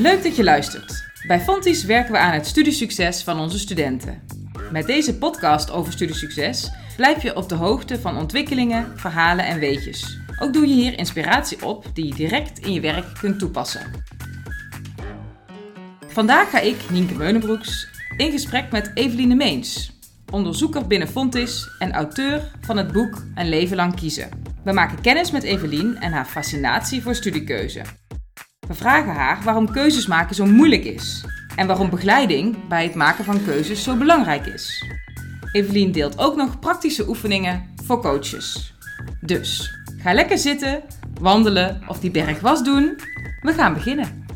Leuk dat je luistert. Bij Fontis werken we aan het studiesucces van onze studenten. Met deze podcast over studiesucces blijf je op de hoogte van ontwikkelingen, verhalen en weetjes. Ook doe je hier inspiratie op die je direct in je werk kunt toepassen. Vandaag ga ik, Nienke Meunenbroeks, in gesprek met Eveline Meens, onderzoeker binnen Fontis en auteur van het boek Een leven lang kiezen. We maken kennis met Evelien en haar fascinatie voor studiekeuze. We vragen haar waarom keuzes maken zo moeilijk is en waarom begeleiding bij het maken van keuzes zo belangrijk is. Evelien deelt ook nog praktische oefeningen voor coaches. Dus ga lekker zitten, wandelen of die berg was doen. We gaan beginnen.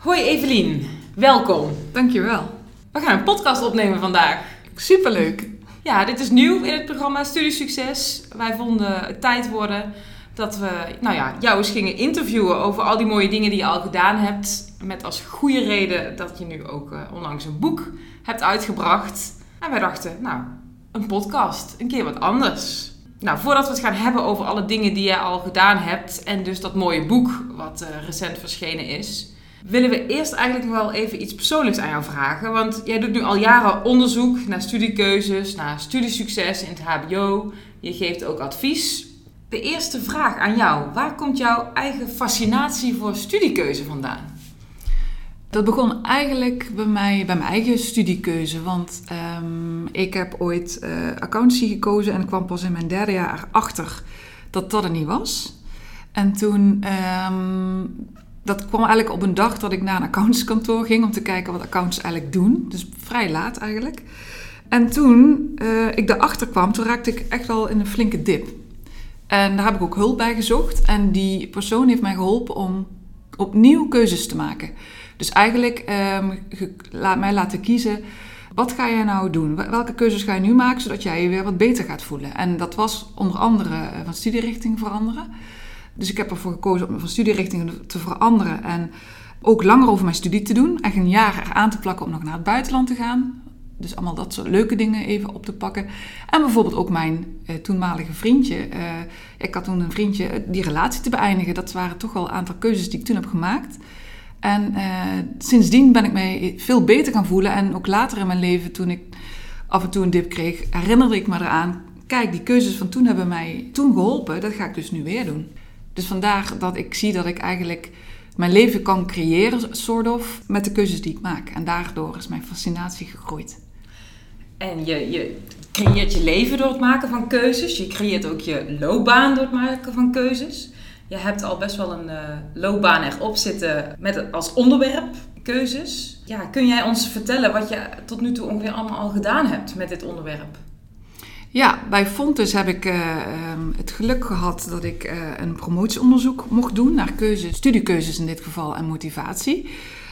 Hoi Evelien, welkom. Dankjewel. We gaan een podcast opnemen vandaag. Superleuk. Ja, dit is nieuw in het programma Studiesucces. Wij vonden het tijd worden dat we nou ja, jou eens gingen interviewen over al die mooie dingen die je al gedaan hebt. Met als goede reden dat je nu ook uh, onlangs een boek hebt uitgebracht. En wij dachten, nou, een podcast, een keer wat anders. Nou, voordat we het gaan hebben over alle dingen die je al gedaan hebt en dus dat mooie boek wat uh, recent verschenen is, willen we eerst eigenlijk wel even iets persoonlijks aan jou vragen. Want jij doet nu al jaren onderzoek naar studiekeuzes, naar studiesucces in het HBO. Je geeft ook advies. De eerste vraag aan jou: waar komt jouw eigen fascinatie voor studiekeuze vandaan? Dat begon eigenlijk bij, mij, bij mijn eigen studiekeuze. Want um, ik heb ooit uh, accountancy gekozen en kwam pas in mijn derde jaar erachter dat dat er niet was. En toen um, dat kwam eigenlijk op een dag dat ik naar een accountskantoor ging om te kijken wat accounts eigenlijk doen. Dus vrij laat eigenlijk. En toen uh, ik daarachter kwam, toen raakte ik echt wel in een flinke dip. En daar heb ik ook hulp bij gezocht. En die persoon heeft mij geholpen om opnieuw keuzes te maken. Dus eigenlijk um, laat mij laten kiezen. Wat ga jij nou doen? Welke keuzes ga je nu maken zodat jij je weer wat beter gaat voelen? En dat was onder andere eh, van studierichting veranderen. Dus ik heb ervoor gekozen om van studierichting te veranderen en ook langer over mijn studie te doen. Echt een jaar eraan te plakken om nog naar het buitenland te gaan. Dus allemaal dat soort leuke dingen even op te pakken. En bijvoorbeeld ook mijn eh, toenmalige vriendje. Uh, ik had toen een vriendje, eh, die relatie te beëindigen. Dat waren toch wel een aantal keuzes die ik toen heb gemaakt. En uh, sindsdien ben ik mij veel beter gaan voelen. En ook later in mijn leven, toen ik af en toe een dip kreeg, herinnerde ik me eraan. Kijk, die keuzes van toen hebben mij toen geholpen. Dat ga ik dus nu weer doen. Dus vandaar dat ik zie dat ik eigenlijk mijn leven kan creëren, soort of, met de keuzes die ik maak. En daardoor is mijn fascinatie gegroeid. En je, je creëert je leven door het maken van keuzes. Je creëert ook je loopbaan door het maken van keuzes. Je hebt al best wel een uh, loopbaan erop zitten met als onderwerp keuzes. Ja, kun jij ons vertellen wat je tot nu toe ongeveer allemaal al gedaan hebt met dit onderwerp? Ja, bij Fontes heb ik uh, het geluk gehad dat ik uh, een promotieonderzoek mocht doen naar keuzes, studiekeuzes in dit geval en motivatie.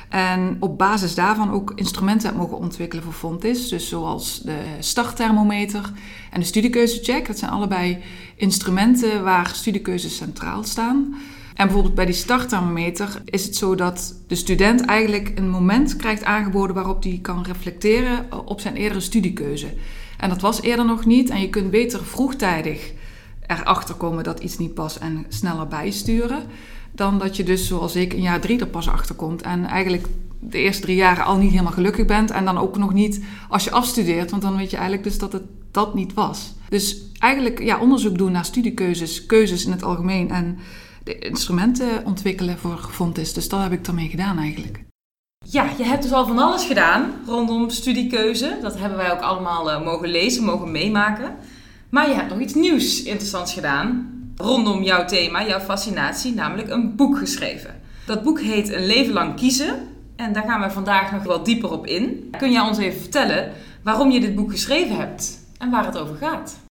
En op basis daarvan ook instrumenten heb mogen ontwikkelen voor Fontis. Dus zoals de startthermometer en de studiekeuzecheck. Dat zijn allebei instrumenten waar studiekeuzes centraal staan. En bijvoorbeeld bij die startthermometer is het zo dat de student eigenlijk een moment krijgt aangeboden waarop hij kan reflecteren op zijn eerdere studiekeuze. En dat was eerder nog niet. En je kunt beter vroegtijdig erachter komen dat iets niet past en sneller bijsturen. Dan dat je dus, zoals ik, een jaar drie er pas achter komt. En eigenlijk de eerste drie jaren al niet helemaal gelukkig bent. En dan ook nog niet als je afstudeert. Want dan weet je eigenlijk dus dat het dat niet was. Dus eigenlijk ja, onderzoek doen naar studiekeuzes, keuzes in het algemeen. En de instrumenten ontwikkelen voor Fontis. Dus dat heb ik ermee gedaan eigenlijk. Ja, je hebt dus al van alles gedaan rondom studiekeuze. Dat hebben wij ook allemaal uh, mogen lezen, mogen meemaken. Maar je hebt nog iets nieuws interessants gedaan rondom jouw thema, jouw fascinatie, namelijk een boek geschreven. Dat boek heet Een leven lang kiezen en daar gaan we vandaag nog wat dieper op in. Kun jij ons even vertellen waarom je dit boek geschreven hebt en waar het over gaat?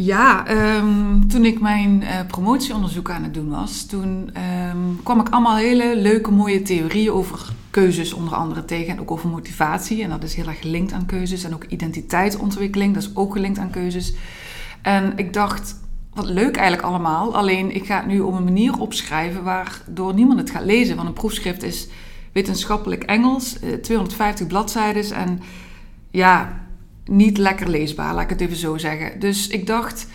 Ja, um, toen ik mijn uh, promotieonderzoek aan het doen was, toen um, kwam ik allemaal hele leuke, mooie theorieën over keuzes onder andere tegen. En ook over motivatie. En dat is heel erg gelinkt aan keuzes. En ook identiteitsontwikkeling, dat is ook gelinkt aan keuzes. En ik dacht, wat leuk eigenlijk allemaal. Alleen ik ga het nu op een manier opschrijven waardoor niemand het gaat lezen. Want een proefschrift is wetenschappelijk Engels, 250 eh, bladzijden. En ja, niet lekker leesbaar, laat ik het even zo zeggen. Dus ik dacht,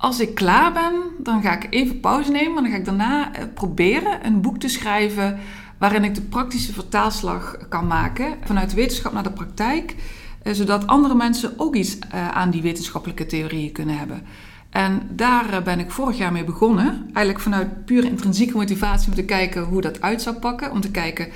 Als ik klaar ben, dan ga ik even pauze nemen. En dan ga ik daarna eh, proberen een boek te schrijven waarin ik de praktische vertaalslag kan maken vanuit wetenschap naar de praktijk, eh, zodat andere mensen ook iets eh, aan die wetenschappelijke theorieën kunnen hebben. En daar ben ik vorig jaar mee begonnen. Eigenlijk vanuit pure intrinsieke motivatie om te kijken hoe dat uit zou pakken. Om te kijken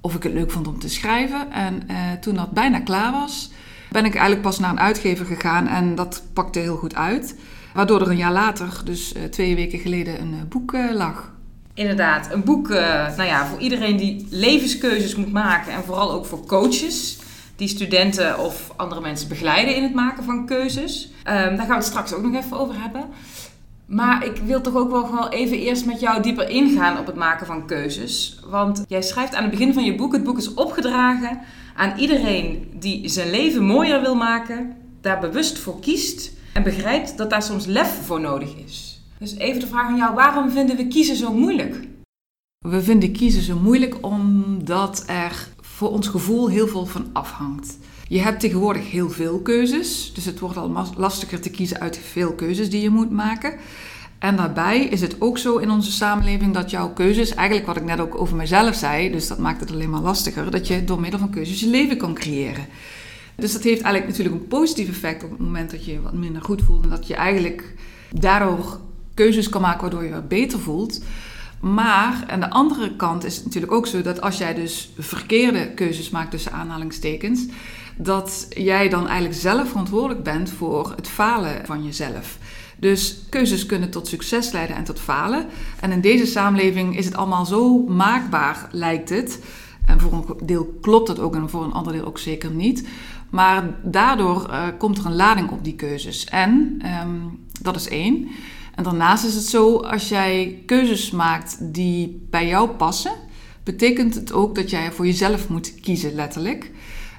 of ik het leuk vond om te schrijven. En toen dat bijna klaar was, ben ik eigenlijk pas naar een uitgever gegaan en dat pakte heel goed uit. Waardoor er een jaar later, dus uh, twee weken geleden, een uh, boek uh, lag. Inderdaad, een boek nou ja, voor iedereen die levenskeuzes moet maken en vooral ook voor coaches die studenten of andere mensen begeleiden in het maken van keuzes. Um, daar gaan we het straks ook nog even over hebben. Maar ik wil toch ook wel even eerst met jou dieper ingaan op het maken van keuzes. Want jij schrijft aan het begin van je boek: het boek is opgedragen aan iedereen die zijn leven mooier wil maken, daar bewust voor kiest en begrijpt dat daar soms lef voor nodig is. Dus even de vraag aan jou: waarom vinden we kiezen zo moeilijk? We vinden kiezen zo moeilijk omdat er voor ons gevoel heel veel van afhangt. Je hebt tegenwoordig heel veel keuzes, dus het wordt al lastiger te kiezen uit veel keuzes die je moet maken. En daarbij is het ook zo in onze samenleving dat jouw keuzes, eigenlijk wat ik net ook over mezelf zei, dus dat maakt het alleen maar lastiger, dat je door middel van keuzes je leven kan creëren. Dus dat heeft eigenlijk natuurlijk een positief effect op het moment dat je je wat minder goed voelt en dat je eigenlijk daardoor keuzes kan maken waardoor je je beter voelt. Maar aan de andere kant is het natuurlijk ook zo dat als jij dus verkeerde keuzes maakt tussen aanhalingstekens, dat jij dan eigenlijk zelf verantwoordelijk bent voor het falen van jezelf. Dus keuzes kunnen tot succes leiden en tot falen. En in deze samenleving is het allemaal zo maakbaar, lijkt het. En voor een deel klopt dat ook en voor een ander deel ook zeker niet. Maar daardoor uh, komt er een lading op die keuzes. En um, dat is één. En daarnaast is het zo, als jij keuzes maakt die bij jou passen, betekent het ook dat jij voor jezelf moet kiezen, letterlijk.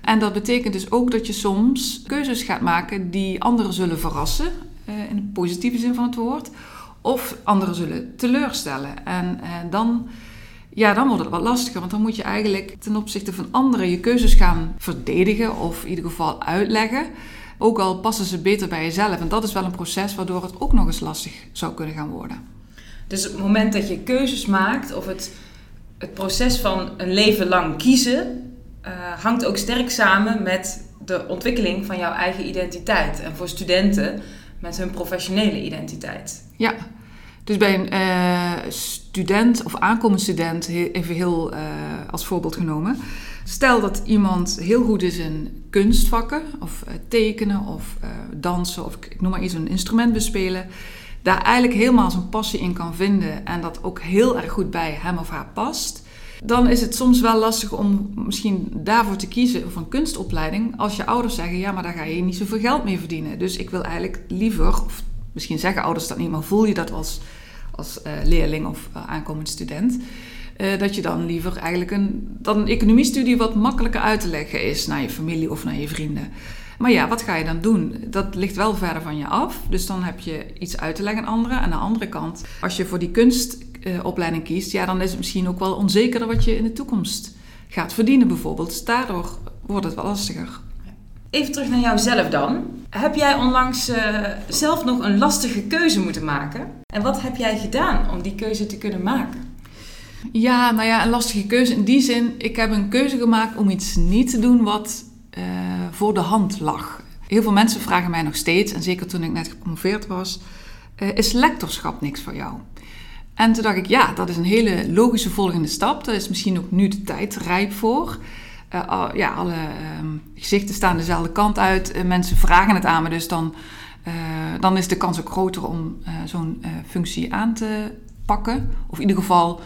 En dat betekent dus ook dat je soms keuzes gaat maken die anderen zullen verrassen, uh, in de positieve zin van het woord, of anderen zullen teleurstellen. En uh, dan ja, dan wordt het wat lastiger. Want dan moet je eigenlijk ten opzichte van anderen je keuzes gaan verdedigen of in ieder geval uitleggen. Ook al passen ze beter bij jezelf. En dat is wel een proces waardoor het ook nog eens lastig zou kunnen gaan worden. Dus het moment dat je keuzes maakt of het, het proces van een leven lang kiezen, uh, hangt ook sterk samen met de ontwikkeling van jouw eigen identiteit. En voor studenten met hun professionele identiteit. Ja, dus bij een uh, student of aankomend student, even heel uh, als voorbeeld genomen. Stel dat iemand heel goed is in kunstvakken, of tekenen, of dansen, of ik noem maar iets, een instrument bespelen. Daar eigenlijk helemaal zijn passie in kan vinden en dat ook heel erg goed bij hem of haar past. Dan is het soms wel lastig om misschien daarvoor te kiezen een kunstopleiding. Als je ouders zeggen, ja, maar daar ga je niet zoveel geld mee verdienen. Dus ik wil eigenlijk liever, of misschien zeggen ouders dat niet, maar voel je dat als, als uh, leerling of uh, aankomend student. Uh, dat je dan liever eigenlijk een, dat een economiestudie wat makkelijker uit te leggen is naar je familie of naar je vrienden. Maar ja, wat ga je dan doen? Dat ligt wel verder van je af. Dus dan heb je iets uit te leggen aan anderen. En aan de andere kant, als je voor die kunstopleiding kiest, ja, dan is het misschien ook wel onzekerder wat je in de toekomst gaat verdienen, bijvoorbeeld. Dus daardoor wordt het wel lastiger. Even terug naar jouzelf dan. Heb jij onlangs uh, zelf nog een lastige keuze moeten maken? En wat heb jij gedaan om die keuze te kunnen maken? Ja, nou ja, een lastige keuze in die zin. Ik heb een keuze gemaakt om iets niet te doen wat uh, voor de hand lag. Heel veel mensen vragen mij nog steeds, en zeker toen ik net gepromoveerd was, uh, is lectorschap niks voor jou? En toen dacht ik, ja, dat is een hele logische volgende stap. Daar is misschien ook nu de tijd rijp voor. Uh, ja, alle uh, gezichten staan dezelfde kant uit. Uh, mensen vragen het aan me, dus dan, dan is de kans ook groter om zo'n functie aan te pakken. Of in ieder geval,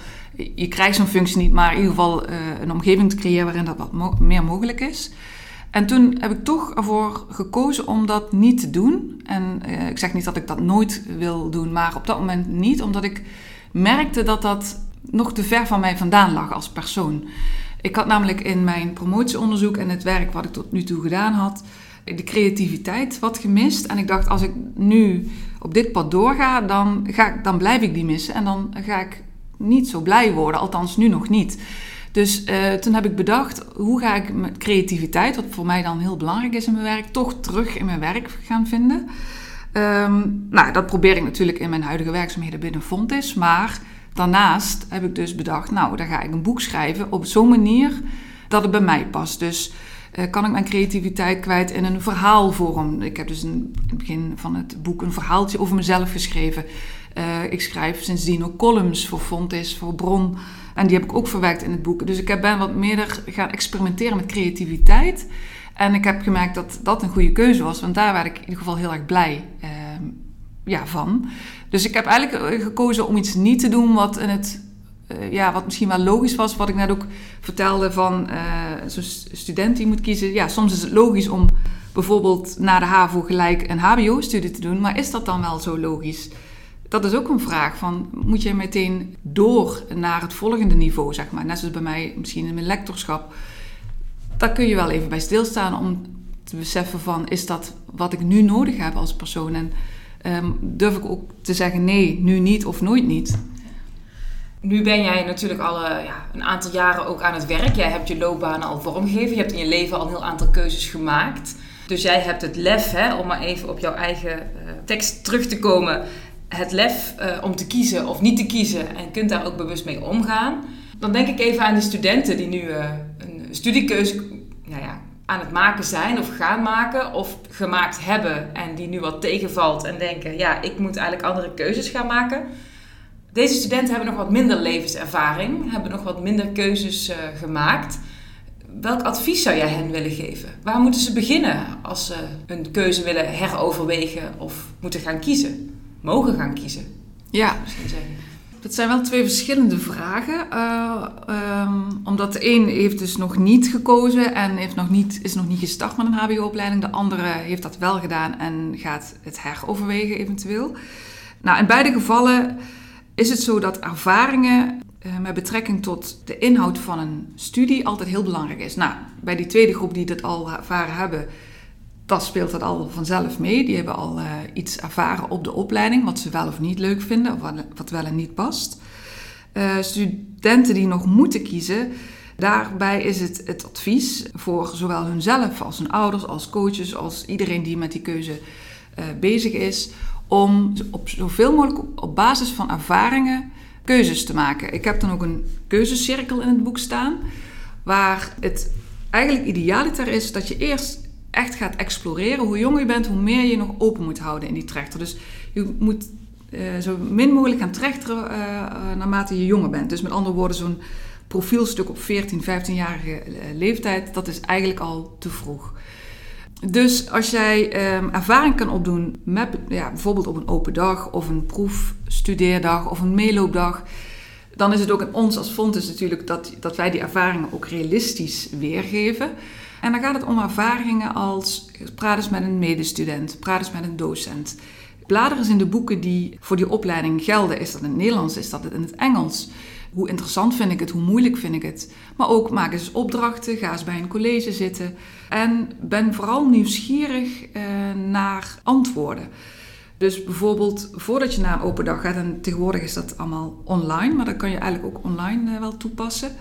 je krijgt zo'n functie niet, maar in ieder geval een omgeving te creëren waarin dat wat meer mogelijk is. En toen heb ik toch ervoor gekozen om dat niet te doen. En ik zeg niet dat ik dat nooit wil doen, maar op dat moment niet, omdat ik merkte dat dat nog te ver van mij vandaan lag als persoon. Ik had namelijk in mijn promotieonderzoek en het werk wat ik tot nu toe gedaan had, de creativiteit wat gemist. En ik dacht, als ik nu op dit pad doorga, dan, ga ik, dan blijf ik die missen. En dan ga ik niet zo blij worden, althans nu nog niet. Dus uh, toen heb ik bedacht, hoe ga ik met creativiteit, wat voor mij dan heel belangrijk is in mijn werk, toch terug in mijn werk gaan vinden. Ehm, nou, dat probeer ik natuurlijk in mijn huidige werkzaamheden binnen Fontis. Maar daarnaast heb ik dus bedacht, nou, dan ga ik een boek schrijven op zo'n manier dat het bij mij past. Dus uh, kan ik mijn creativiteit kwijt in een verhaalvorm. Ik heb dus in het begin van het boek een verhaaltje over mezelf geschreven. Uh, ik schrijf sindsdien ook columns voor Fontis, voor Bron. En die heb ik ook verwerkt in het boek. Dus ik ben wat meer gaan experimenteren met creativiteit. En ik heb gemerkt dat dat een goede keuze was, want daar werd ik in ieder geval heel erg blij uh, ja, van. Dus ik heb eigenlijk gekozen om iets niet te doen wat in het uh, ja, wat misschien wel logisch was, wat ik net ook vertelde van uh, zo'n student die moet kiezen. Ja, soms is het logisch om bijvoorbeeld na de HAVO gelijk een HBO-studie te doen, maar is dat dan wel zo logisch? Dat is ook een vraag van, moet je meteen door naar het volgende niveau, zeg maar. Net zoals bij mij misschien in mijn lectorschap. Daar kun je wel even bij stilstaan om te beseffen van, is dat wat ik nu nodig heb als persoon? En um, durf ik ook te zeggen, nee, nu niet of nooit niet. Nu ben jij natuurlijk al ja, een aantal jaren ook aan het werk. Jij hebt je loopbaan al vormgegeven. Je hebt in je leven al een heel aantal keuzes gemaakt. Dus jij hebt het lef, hè, om maar even op jouw eigen uh, tekst terug te komen. Het lef uh, om te kiezen of niet te kiezen en kunt daar ook bewust mee omgaan. Dan denk ik even aan de studenten die nu studiekeuze nou ja, aan het maken zijn of gaan maken of gemaakt hebben. En die nu wat tegenvalt en denken, ja, ik moet eigenlijk andere keuzes gaan maken. Deze studenten hebben nog wat minder levenservaring, hebben nog wat minder keuzes uh, gemaakt. Welk advies zou jij hen willen geven? Waar moeten ze beginnen als ze een keuze willen heroverwegen of moeten gaan kiezen? Mogen gaan kiezen? Ja, dat zijn wel twee verschillende vragen. Uh, um, omdat de een heeft dus nog niet gekozen en heeft nog niet, is nog niet gestart met een HBO-opleiding. De andere heeft dat wel gedaan en gaat het heroverwegen eventueel. Nou, in beide gevallen is het zo dat ervaringen uh, met betrekking tot de inhoud van een studie altijd heel belangrijk is. Nou, bij die tweede groep die dat al ervaren hebben, dat speelt dat al vanzelf mee. Die hebben al uh, iets ervaren op de opleiding, wat ze wel of niet leuk vinden, of wat wel en niet past. Uh, studenten die nog moeten kiezen, daarbij is het het advies voor zowel hunzelf als hun ouders, als coaches, als iedereen die met die keuze bezig is, om op zoveel mogelijk op basis van ervaringen keuzes te maken. Ik heb dan ook een keuzecirkel in het boek staan, waar het eigenlijk idealiter is dat je eerst echt gaat exploreren. Hoe jonger je bent, hoe meer je nog open moet houden in die trechter. Dus je moet uh, zo min mogelijk gaan trechteren uh, uh, naarmate je jonger bent. Dus met andere woorden, zo'n profielstuk op 14, 15-jarige leeftijd, dat is eigenlijk al te vroeg. Dus als jij um, ervaring kan opdoen met ja, bijvoorbeeld op een open dag of een proefstudeerdag of een meeloopdag, dan is het ook in ons als fonds natuurlijk dat, dat wij die ervaringen ook realistisch weergeven. En dan gaat het om ervaringen als praat eens met een medestudent, praat eens met een docent. Blader eens in de boeken die voor die opleiding gelden. Is dat in het Nederlands, is dat in het Engels? Hoe interessant vind ik het, hoe moeilijk vind ik het? Maar ook maak eens opdrachten, ga eens bij een college zitten. En ben vooral nieuwsgierig eh, naar antwoorden. Dus bijvoorbeeld voordat je naar een open dag gaat, en tegenwoordig is dat allemaal online, maar dat kan je eigenlijk ook online uh, wel toepassen,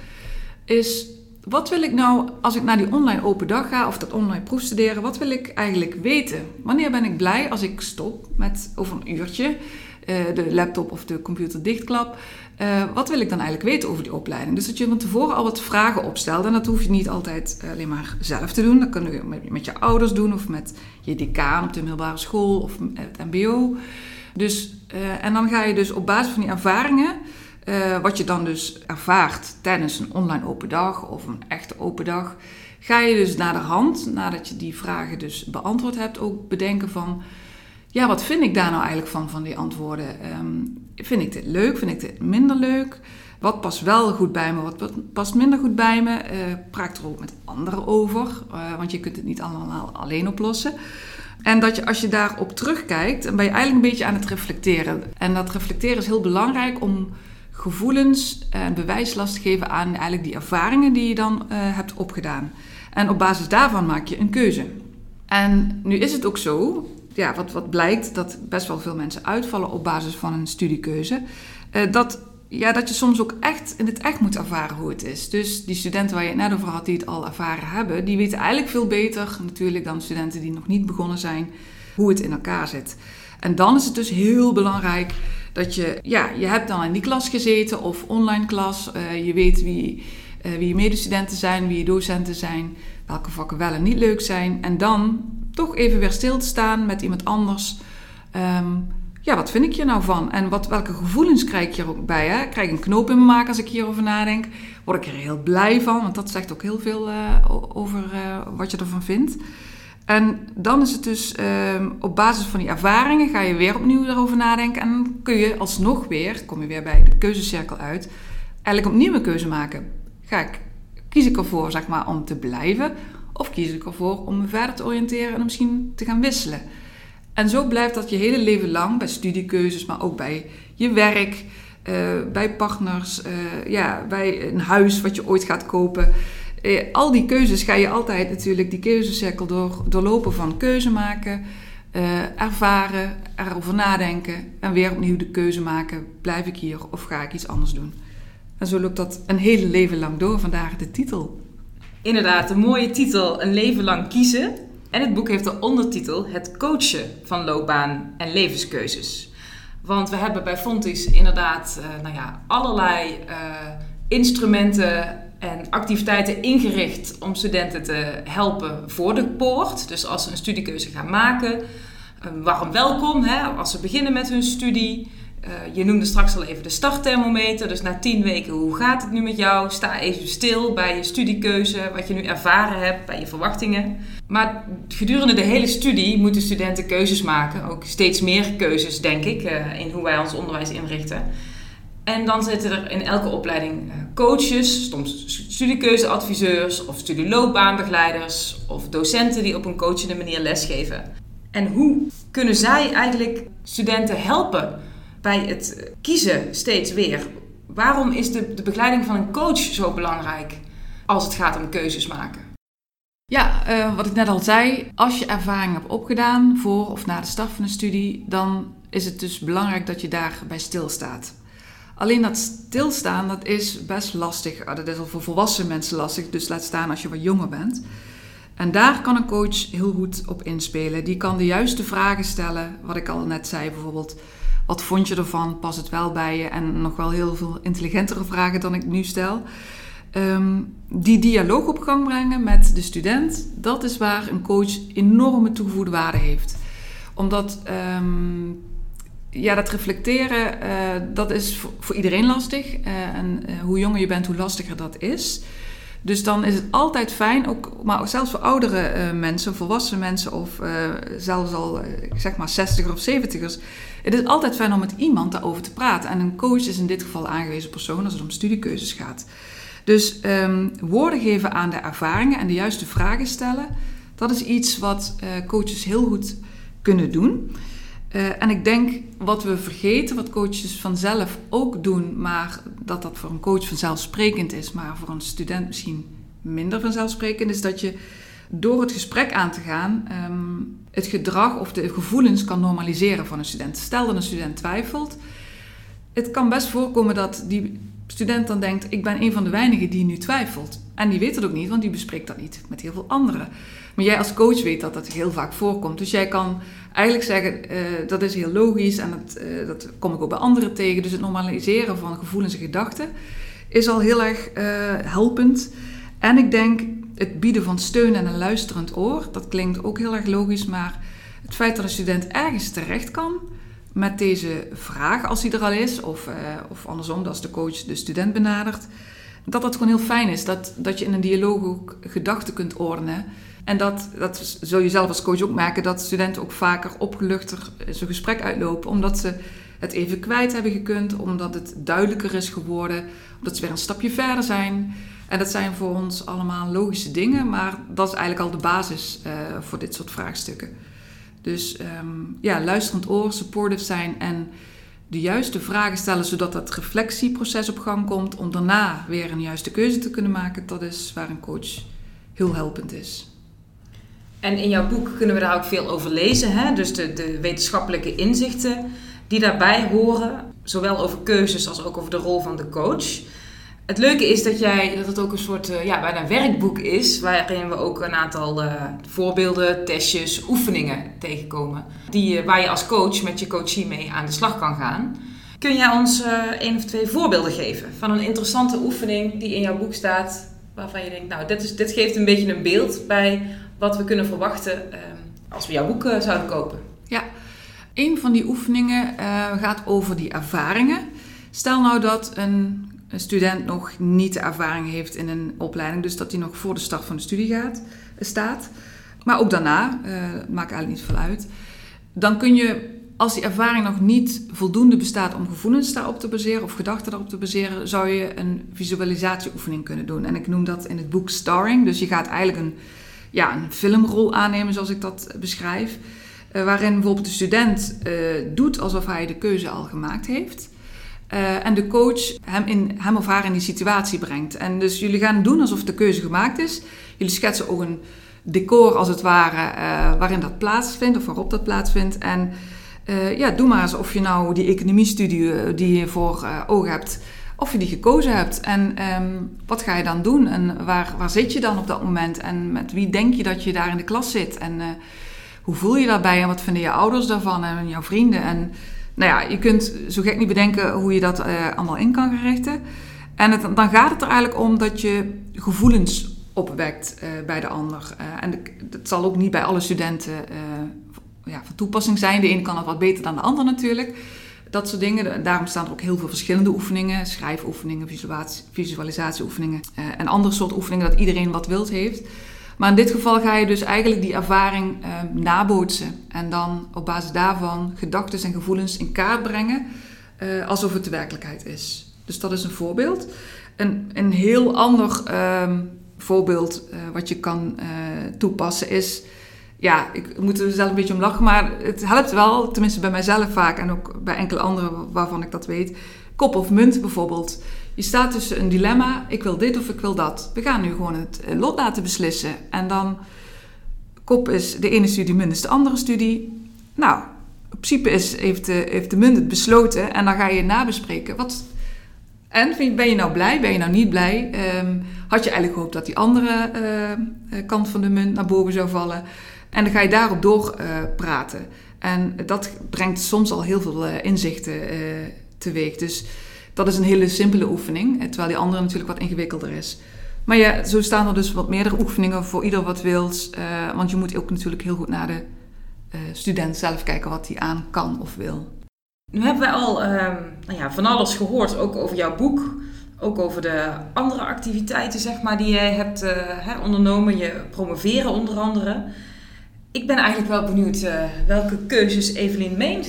is wat wil ik nou als ik naar die online open dag ga of dat online proefstuderen, wat wil ik eigenlijk weten? Wanneer ben ik blij als ik stop met over een uurtje uh, de laptop of de computer dichtklap? Uh, wat wil ik dan eigenlijk weten over die opleiding? Dus dat je van tevoren al wat vragen opstelt. En dat hoef je niet altijd alleen maar zelf te doen. Dat kun je met, je ouders doen of met je decaan op de middelbare school of het MBO. Dus, uh, en dan ga je dus op basis van die ervaringen, uh, wat je dan dus ervaart tijdens een online open dag of een echte open dag, ga je dus naar de hand, nadat je die vragen dus beantwoord hebt, ook bedenken van ja, wat vind ik daar nou eigenlijk van, van die antwoorden? Um, vind ik dit leuk? Vind ik dit minder leuk? Wat past wel goed bij me? Wat past minder goed bij me? Uh, praat er ook met anderen over, uh, want je kunt het niet allemaal alleen oplossen. En dat je als je daarop terugkijkt, dan ben je eigenlijk een beetje aan het reflecteren. En dat reflecteren is heel belangrijk om gevoelens en bewijslast geven aan eigenlijk die ervaringen die je dan uh, hebt opgedaan. En op basis daarvan maak je een keuze. En nu is het ook zo ja, wat, wat blijkt, dat best wel veel mensen uitvallen op basis van een studiekeuze. Uh, dat, ja, dat je soms ook echt in het echt moet ervaren hoe het is. Dus die studenten waar je het net over had, die het al ervaren hebben, die weten eigenlijk veel beter natuurlijk dan studenten die nog niet begonnen zijn, hoe het in elkaar zit. En dan is het dus heel belangrijk dat je, ja, je hebt dan in die klas gezeten of online klas. Uh, je weet wie, uh, wie je medestudenten zijn, wie je docenten zijn, welke vakken wel en niet leuk zijn. En dan toch even weer stil te staan met iemand anders. Um, ja, wat vind ik hier nou van? En wat, welke gevoelens krijg ik hier ook bij? Hè? Krijg ik een knoop in mijn maag als ik hierover nadenk? Word ik er heel blij van? Want dat zegt ook heel veel uh, over wat je ervan vindt. En dan is het dus uh, op basis van die ervaringen ga je weer opnieuw erover nadenken. En kun je alsnog weer, kom je weer bij de keuzecirkel uit, eigenlijk opnieuw een keuze maken. Ga ik, kies ik ervoor zeg maar, om te blijven? Of kies ik ervoor om me verder te oriënteren en misschien te gaan wisselen? En zo blijft dat je hele leven lang bij studiekeuzes, maar ook bij je werk, uh, bij partners, uh, ja, bij een huis wat je ooit gaat kopen. Uh, al die keuzes ga je altijd natuurlijk die keuzecirkel door, doorlopen van keuze maken, ervaren, erover nadenken en weer opnieuw de keuze maken. Blijf ik hier of ga ik iets anders doen? En zo loopt dat een hele leven lang door, vandaar de titel. Inderdaad, een mooie titel, een leven lang kiezen. En het boek heeft de ondertitel Het coachen van loopbaan en levenskeuzes. Want we hebben bij Fontis inderdaad uh, nou ja, allerlei instrumenten en activiteiten ingericht om studenten te helpen voor de poort. Dus als ze een studiekeuze gaan maken, warm welkom hè, als ze beginnen met hun studie. Uh, je noemde straks al even de startthermometer. Dus na tien weken, hoe gaat het nu met jou? Sta even stil bij je studiekeuze, wat je nu ervaren hebt, bij je verwachtingen. Maar gedurende de hele studie moeten studenten keuzes maken. Ook steeds meer keuzes, denk ik, uh, in hoe wij ons onderwijs inrichten. En dan zitten er in elke opleiding uh, coaches, soms studiekeuzeadviseurs of studieloopbaanbegeleiders of docenten die op een coachende manier lesgeven. En hoe kunnen zij eigenlijk studenten helpen? bij het kiezen steeds weer. Waarom is de, de begeleiding van een coach zo belangrijk als het gaat om keuzes maken? Ja, uh, wat ik net al zei, als je ervaring hebt opgedaan voor of na de start van een studie, dan is het dus belangrijk dat je daarbij stilstaat. Alleen dat stilstaan, dat is best lastig. Ah, dat is al voor volwassen mensen lastig, dus laat staan als je wat jonger bent. En daar kan een coach heel goed op inspelen. Die kan de juiste vragen stellen, wat ik al net zei bijvoorbeeld. Wat vond je ervan? Past het wel bij je? En nog wel heel veel intelligentere vragen dan ik nu stel. Um, die dialoog op gang brengen met de student, dat is waar een coach enorme toegevoegde waarde heeft. Omdat um, ja, dat reflecteren, uh, dat is voor, iedereen lastig. Uh, en uh, hoe jonger je bent, hoe lastiger dat is. Dus dan is het altijd fijn, ook, maar zelfs voor oudere mensen, volwassen mensen of zelfs al zeg maar 60 of 70ers. Het is altijd fijn om met iemand daarover te praten. En een coach is in dit geval aangewezen persoon als het om studiekeuzes gaat. Dus um, woorden geven aan de ervaringen en de juiste vragen stellen, dat is iets wat coaches heel goed kunnen doen. Uh, en ik denk wat we vergeten, wat coaches vanzelf ook doen, maar dat dat voor een coach vanzelfsprekend is, maar voor een student misschien minder vanzelfsprekend, is dat je door het gesprek aan te gaan um, het gedrag of de gevoelens kan normaliseren van een student. Stel dat een student twijfelt, het kan best voorkomen dat die student dan denkt: Ik ben een van de weinigen die nu twijfelt. En die weet het ook niet, want die bespreekt dat niet met heel veel anderen. Maar jij als coach weet dat dat heel vaak voorkomt. Dus jij kan eigenlijk zeggen, uh, dat is heel logisch en dat, uh, dat kom ik ook bij anderen tegen. Dus het normaliseren van gevoelens en gedachten is al heel erg uh, helpend. En ik denk het bieden van steun en een luisterend oor, dat klinkt ook heel erg logisch, maar het feit dat een student ergens terecht kan met deze vraag, als die er al is, of, of andersom, als de coach de student benadert, dat dat gewoon heel fijn is. Dat, dat je in een dialoog ook gedachten kunt ordenen. En dat, dat zul je zelf als coach ook merken, dat studenten ook vaker opgeluchter zo'n gesprek uitlopen, omdat ze het even kwijt hebben gekund, omdat het duidelijker is geworden, omdat ze weer een stapje verder zijn. En dat zijn voor ons allemaal logische dingen, maar dat is eigenlijk al de basis uh, voor dit soort vraagstukken. Dus um, ja, luisterend oor, supportive zijn en de juiste vragen stellen, zodat dat reflectieproces op gang komt, om daarna weer een juiste keuze te kunnen maken, dat is waar een coach heel helpend is. En in jouw boek kunnen we daar ook veel over lezen. Hè? Dus de, de wetenschappelijke inzichten die daarbij horen. Zowel over keuzes als ook over de rol van de coach. Het leuke is dat, jij, dat het ook een soort uh, ja, bijna werkboek is, waarin we ook een aantal uh, voorbeelden, testjes, oefeningen tegenkomen. Die, uh, waar je als coach met je coachie mee aan de slag kan gaan. Kun jij ons één of twee voorbeelden geven van een interessante oefening die in jouw boek staat, waarvan je denkt, nou, dit, is, dit geeft een beetje een beeld bij wat we kunnen verwachten ehm, als we jouw boek zouden kopen? Ja, een van die oefeningen gaat over die ervaringen. Stel nou dat een student nog niet de ervaring heeft in een opleiding, dus dat hij nog voor de start van de studie gaat, staat. Maar ook daarna, uh, maakt eigenlijk niet veel uit. Dan kun je, als die ervaring nog niet voldoende bestaat om gevoelens daarop te baseren of gedachten daarop te baseren, zou je een visualisatieoefening kunnen doen. En ik noem dat in het boek starring. Dus je gaat eigenlijk een, ja, een filmrol aannemen, zoals ik dat beschrijf. Uh, waarin bijvoorbeeld de student uh, doet alsof hij de keuze al gemaakt heeft. Uh, en de coach hem, in, hem of haar in die situatie brengt. En dus jullie gaan doen alsof de keuze gemaakt is. Jullie schetsen ook een decor als het ware waarin dat plaatsvindt of waarop dat plaatsvindt. En ja, doe maar alsof je nou die economiestudie die je voor ogen hebt, of je die gekozen hebt. En um, wat ga je dan doen? En waar, waar zit je dan op dat moment? En met wie denk je dat je daar in de klas zit? En hoe voel je daarbij? En wat vinden je ouders daarvan en jouw vrienden? En nou ja, je kunt zo gek niet bedenken hoe je dat uh, allemaal in kan richten. En het, dan gaat het er eigenlijk om dat je gevoelens opwekt uh, bij de ander. En dat zal ook niet bij alle studenten ja, van toepassing zijn. De ene kan het wat beter dan de ander natuurlijk. Dat soort dingen. Daarom staan er ook heel veel verschillende oefeningen. Schrijfoefeningen, visualisatieoefeningen. en andere soort oefeningen dat iedereen wat wilt heeft. Maar in dit geval ga je dus eigenlijk die ervaring uh, nabootsen. En dan op basis daarvan gedachten en gevoelens in kaart brengen. Uh, alsof het de werkelijkheid is. Dus dat is een voorbeeld. Een, een heel ander uh, voorbeeld uh, wat je kan toepassen is. Ja, ik moet er zelf een beetje om lachen, maar het helpt wel, tenminste bij mijzelf vaak en ook bij enkele anderen waarvan ik dat weet. Kop of munt bijvoorbeeld. Je staat tussen een dilemma, ik wil dit of ik wil dat. We gaan nu gewoon het eh, lot laten beslissen. En dan, kop is de ene studie, munt is de andere studie. Nou, in principe is, heeft, de, heeft de munt het besloten en dan ga je nabespreken. Wat, en ben je nou blij, ben je nou niet blij? Um, had je eigenlijk gehoopt dat die andere uh, kant van de munt naar boven zou vallen? En dan ga je daarop door uh, praten. En dat brengt soms al heel veel inzichten teweeg. Dus dat is een hele simpele oefening, terwijl die andere natuurlijk wat ingewikkelder is. Maar ja, zo staan er dus wat meerdere oefeningen voor ieder wat wils. Uh, want je moet ook natuurlijk heel goed naar de student zelf kijken wat hij aan kan of wil. Nu hebben wij al uh, nou ja, van alles gehoord, ook over jouw boek. Ook over de andere activiteiten zeg maar, die jij hebt hè, ondernomen. Je promoveren onder andere. Ik ben eigenlijk wel benieuwd welke keuzes Evelien Meent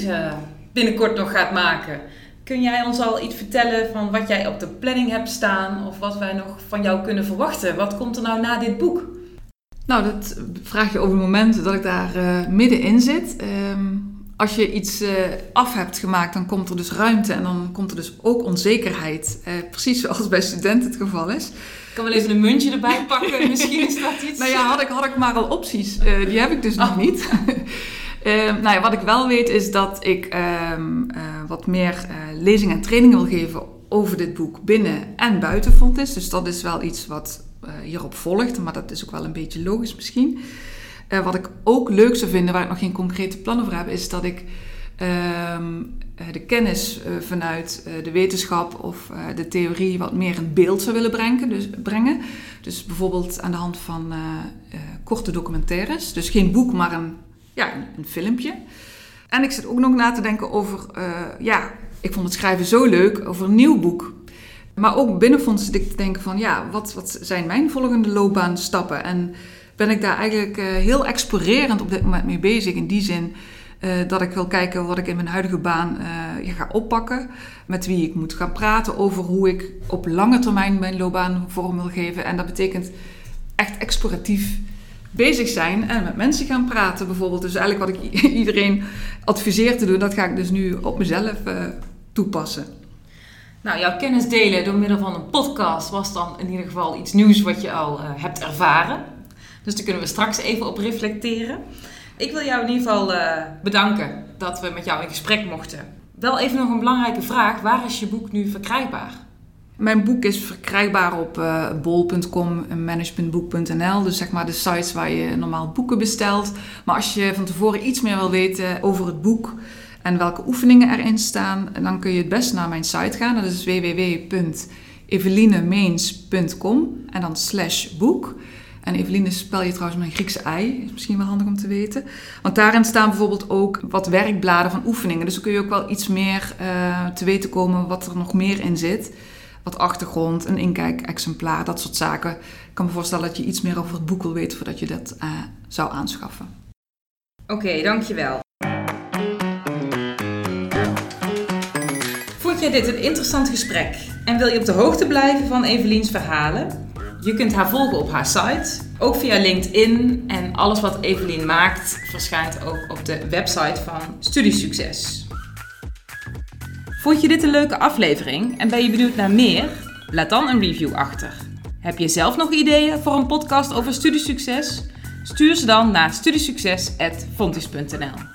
binnenkort nog gaat maken. Kun jij ons al iets vertellen van wat jij op de planning hebt staan of wat wij nog van jou kunnen verwachten? Wat komt er nou na dit boek? Nou, dat vraag je op het moment dat ik daar uh, middenin zit. Um, als je iets uh, af hebt gemaakt, dan komt er dus ruimte en dan komt er dus ook onzekerheid. Uh, precies zoals bij studenten het geval is. Ik kan wel even een muntje erbij pakken, misschien is dat iets. nou ja, had ik, had ik maar al opties. die heb ik dus nog oh. niet. Nou ja, wat ik wel weet is dat ik uh, wat meer eh, lezingen en trainingen wil geven over dit boek binnen en buiten Fontis. Dus dat is wel iets wat eh, hierop volgt, maar dat is ook wel een beetje logisch misschien. Eh, wat ik ook leuk zou vinden, waar ik nog geen concrete plannen voor heb, is dat ik ehm, de kennis vanuit de wetenschap of de theorie wat meer in beeld zou willen brengen. Dus, brengen. dus bijvoorbeeld aan de hand van korte documentaires. Dus geen boek, maar een ja, een, filmpje. En ik zit ook nog na te denken over, ja, ik vond het schrijven zo leuk, over een nieuw boek. Maar ook binnen zit ik te denken van, ja, wat, wat zijn mijn volgende loopbaanstappen? En ben ik daar eigenlijk uh, heel explorerend op dit moment mee bezig. In die zin uh, dat ik wil kijken wat ik in mijn huidige baan ga oppakken. Met wie ik moet gaan praten over hoe ik op lange termijn mijn loopbaan vorm wil geven. En dat betekent echt exploratief bezig zijn en met mensen gaan praten bijvoorbeeld. Dus eigenlijk wat ik iedereen adviseer te doen, dat ga ik dus nu op mezelf toepassen. Nou, jouw kennis delen door middel van een podcast was dan in ieder geval iets nieuws wat je al hebt ervaren. Dus daar kunnen we straks even op reflecteren. Ik wil jou in ieder geval uh, bedanken dat we met jou in gesprek mochten. Wel even nog een belangrijke vraag. Waar is je boek nu verkrijgbaar? Mijn boek is verkrijgbaar op uh, bol.com en managementboek.nl. Dus zeg maar de sites waar je normaal boeken bestelt. Maar als je van tevoren iets meer wil weten over het boek en welke oefeningen erin staan, dan kun je het best naar mijn site gaan. Dat is www.evelinemeens.com en dan slash boek. En Eveline spel je trouwens met een Griekse ei. Is misschien wel handig om te weten. Want daarin staan bijvoorbeeld ook wat werkbladen van oefeningen. Dus dan kun je ook wel iets meer uh, te weten komen wat er nog meer in zit. Wat achtergrond, een inkijk-exemplaar, dat soort zaken. Ik kan me voorstellen dat je iets meer over het boek wil weten voordat je dat uh, zou aanschaffen. Oké, dankjewel. Vond jij dit een interessant gesprek en wil je op de hoogte blijven van Evelien's verhalen? Je kunt haar volgen op haar site, ook via LinkedIn en alles wat Evelien maakt verschijnt ook op de website van Studiesucces. Vond je dit een leuke aflevering en ben je benieuwd naar meer? Laat dan een review achter. Heb je zelf nog ideeën voor een podcast over studiesucces? Stuur ze dan naar studiesucces.fontis.nl